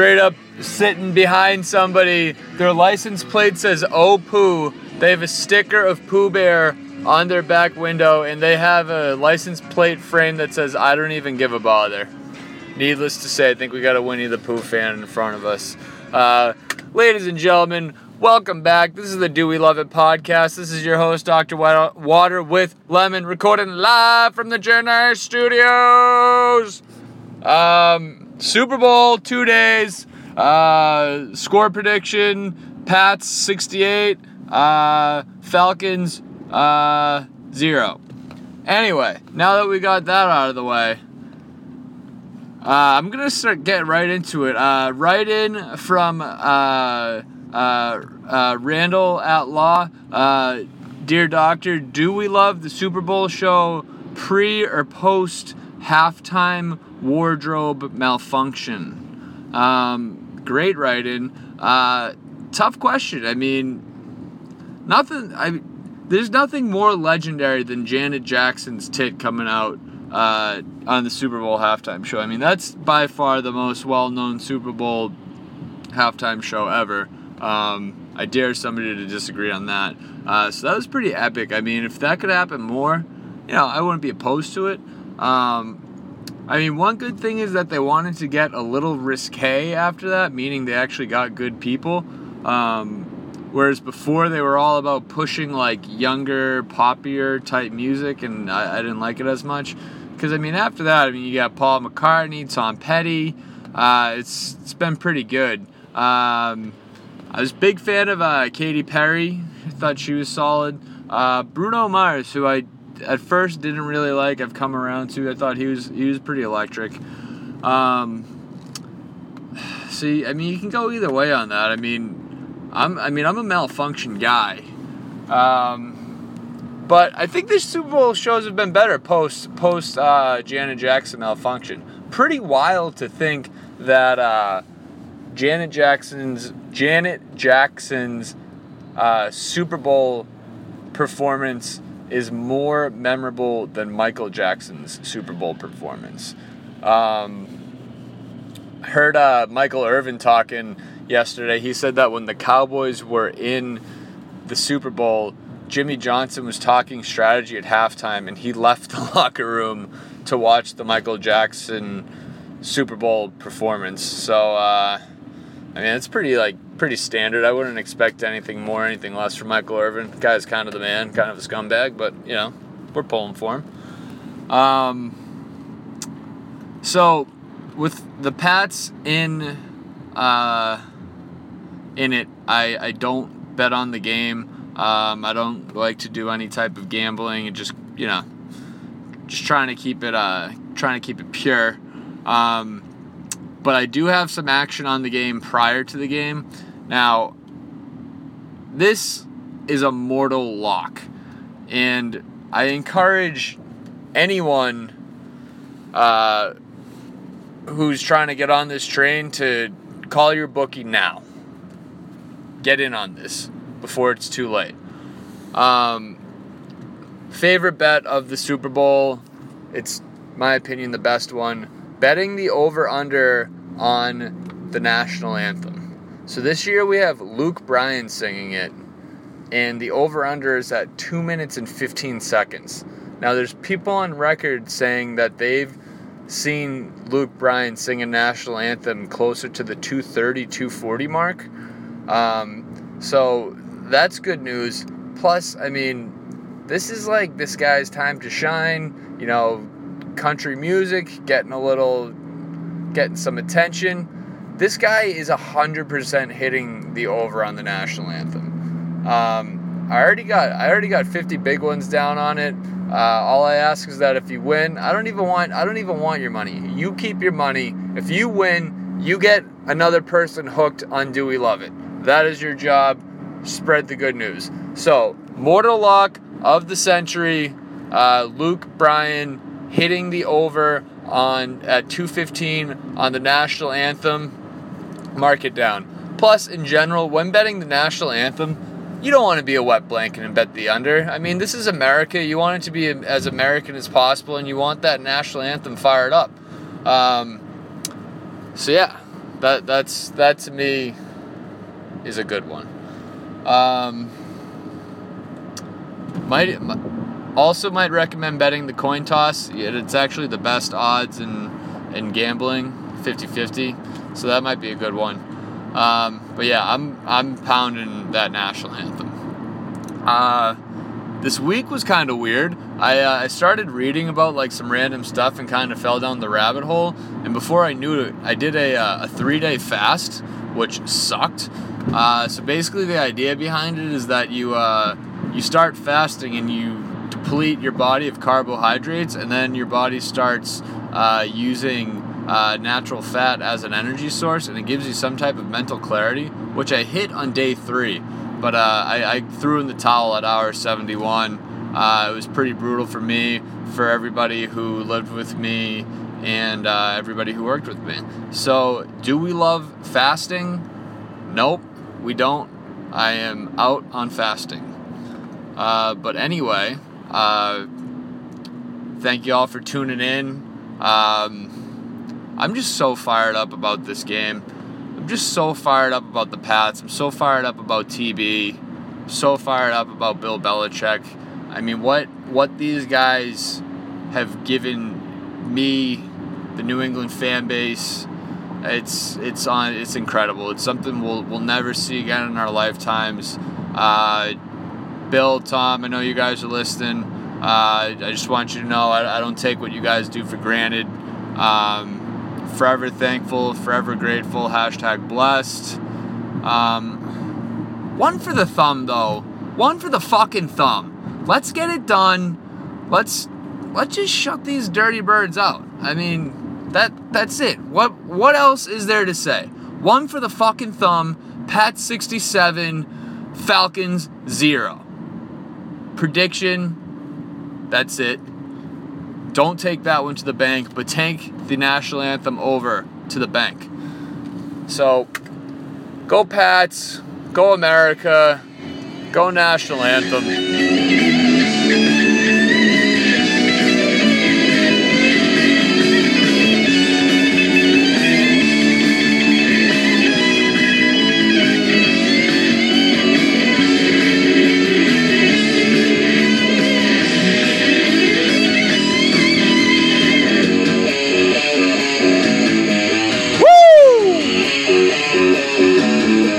straight up sitting behind somebody. Their license plate says "Oh Poo." They have a sticker of Pooh Bear on their back window, and they have a license plate frame that says "I don't even give a bother." Needless to say, I think we got a Winnie the Pooh fan in front of us. Uh, ladies and gentlemen, welcome back. This is the Do We Love It podcast. This is your host, Dr. Water, with Lemon, recording live from the Jenner Studios. Um, Super Bowl, two days. Uh, score prediction Pats 68, uh, Falcons uh, 0. Anyway, now that we got that out of the way, uh, I'm gonna start getting right into it. Uh, right in from uh, Randall at Law. Uh, dear Doctor, do we love the Super Bowl show pre or post halftime wardrobe malfunction? Um, great writing. Uh, tough question. I mean, nothing. I there's nothing more legendary than Janet Jackson's tit coming out uh, on the Super Bowl halftime show. I mean, that's by far the most well known Super Bowl halftime show ever. Um, I dare somebody to disagree on that. Uh, so that was pretty epic. I mean, if that could happen more, you know, I wouldn't be opposed to it. Um, I mean, one good thing is that they wanted to get a little risque after that, meaning they actually got good people. Um, whereas before they were all about pushing like younger, poppier type music, and I, I didn't like it as much. Because I mean, after that, I mean, you got Paul McCartney, Tom Petty. Uh, it's it's been pretty good. Um, I was a big fan of uh, Katy Perry. I thought she was solid. Uh, Bruno Mars, who I at first didn't really like, I've come around to. I thought he was he was pretty electric. Um, see, I mean, you can go either way on that. I mean, I'm I mean I'm a malfunction guy. Um, but I think the Super Bowl shows have been better post post uh, Janet Jackson malfunction. Pretty wild to think that uh, Janet Jackson's Janet Jackson's uh, Super Bowl performance is more memorable than Michael Jackson's Super Bowl performance. Um, heard uh, Michael Irvin talking yesterday. He said that when the Cowboys were in the Super Bowl, Jimmy Johnson was talking strategy at halftime, and he left the locker room to watch the Michael Jackson Super Bowl performance. So, uh, I mean, it's pretty like pretty standard. I wouldn't expect anything more, anything less from Michael Irvin. The guy's kind of the man, kind of a scumbag, but you know, we're pulling for him. Um, so, with the Pats in uh, in it, I I don't bet on the game. Um, I don't like to do any type of gambling and just you know, just trying to keep it uh, trying to keep it pure. Um, but I do have some action on the game prior to the game. Now, this is a mortal lock, and I encourage anyone uh, who's trying to get on this train to call your bookie now. Get in on this before it's too late. Um, favorite bet of the Super Bowl, it's my opinion the best one. Betting the over under on the national anthem. So this year we have Luke Bryan singing it, and the over under is at 2 minutes and 15 seconds. Now there's people on record saying that they've seen Luke Bryan sing a national anthem closer to the 230 240 mark. Um, so that's good news. Plus, I mean, this is like this guy's time to shine. You know, country music getting a little, getting some attention. This guy is 100% hitting the over on the national anthem. Um, I already got I already got 50 big ones down on it. Uh, all I ask is that if you win, I don't even want I don't even want your money. You keep your money. If you win, you get another person hooked on Do We Love It. That is your job spread the good news. So, mortal lock of the century, uh, Luke Bryan hitting the over on at 215 on the national anthem. Mark it down. Plus, in general, when betting the national anthem, you don't want to be a wet blanket and bet the under. I mean, this is America. You want it to be as American as possible, and you want that national anthem fired up. Um, so yeah, that that's that to me is a good one. Um, might also might recommend betting the coin toss. It's actually the best odds in in gambling, 50-50. So that might be a good one. Um, but yeah, I'm I'm pounding that national anthem. Uh, this week was kind of weird. I, uh, I started reading about like some random stuff and kind of fell down the rabbit hole. And before I knew it, I did a, uh, a three day fast, which sucked. Uh, so basically, the idea behind it is that you uh, you start fasting and you deplete your body of carbohydrates, and then your body starts uh, using uh, natural fat as an energy source, and it gives you some type of mental clarity, which I hit on day three. But uh, I, I, threw in the towel at hour 71. Uh, it was pretty brutal for me, for everybody who lived with me, and uh, everybody who worked with me. So, do we love fasting? Nope, we don't. I am out on fasting. Uh, but anyway, uh, thank you all for tuning in. Um, I'm just so fired up about this game. I'm just so fired up about the Pats. I'm so fired up about TB. So fired up about Bill Belichick. I mean, what what these guys have given me, the New England fan base, it's it's on it's incredible. It's something we'll we'll never see again in our lifetimes. Uh, Bill, Tom, I know you guys are listening. Uh, I just want you to know I, I, don't take what you guys do for granted. Um, forever thankful, forever grateful. Hashtag blessed. Um, one for the thumb, though. One for the fucking thumb. Let's get it done. Let's let's just shut these dirty birds out. I mean, that that's it. What what else is there to say? One for the fucking thumb. Pat 67, Falcons 0. Prediction, that's it. Don't take that one to the bank, but take the national anthem over to the bank. So, go Pats, go America, go national anthem.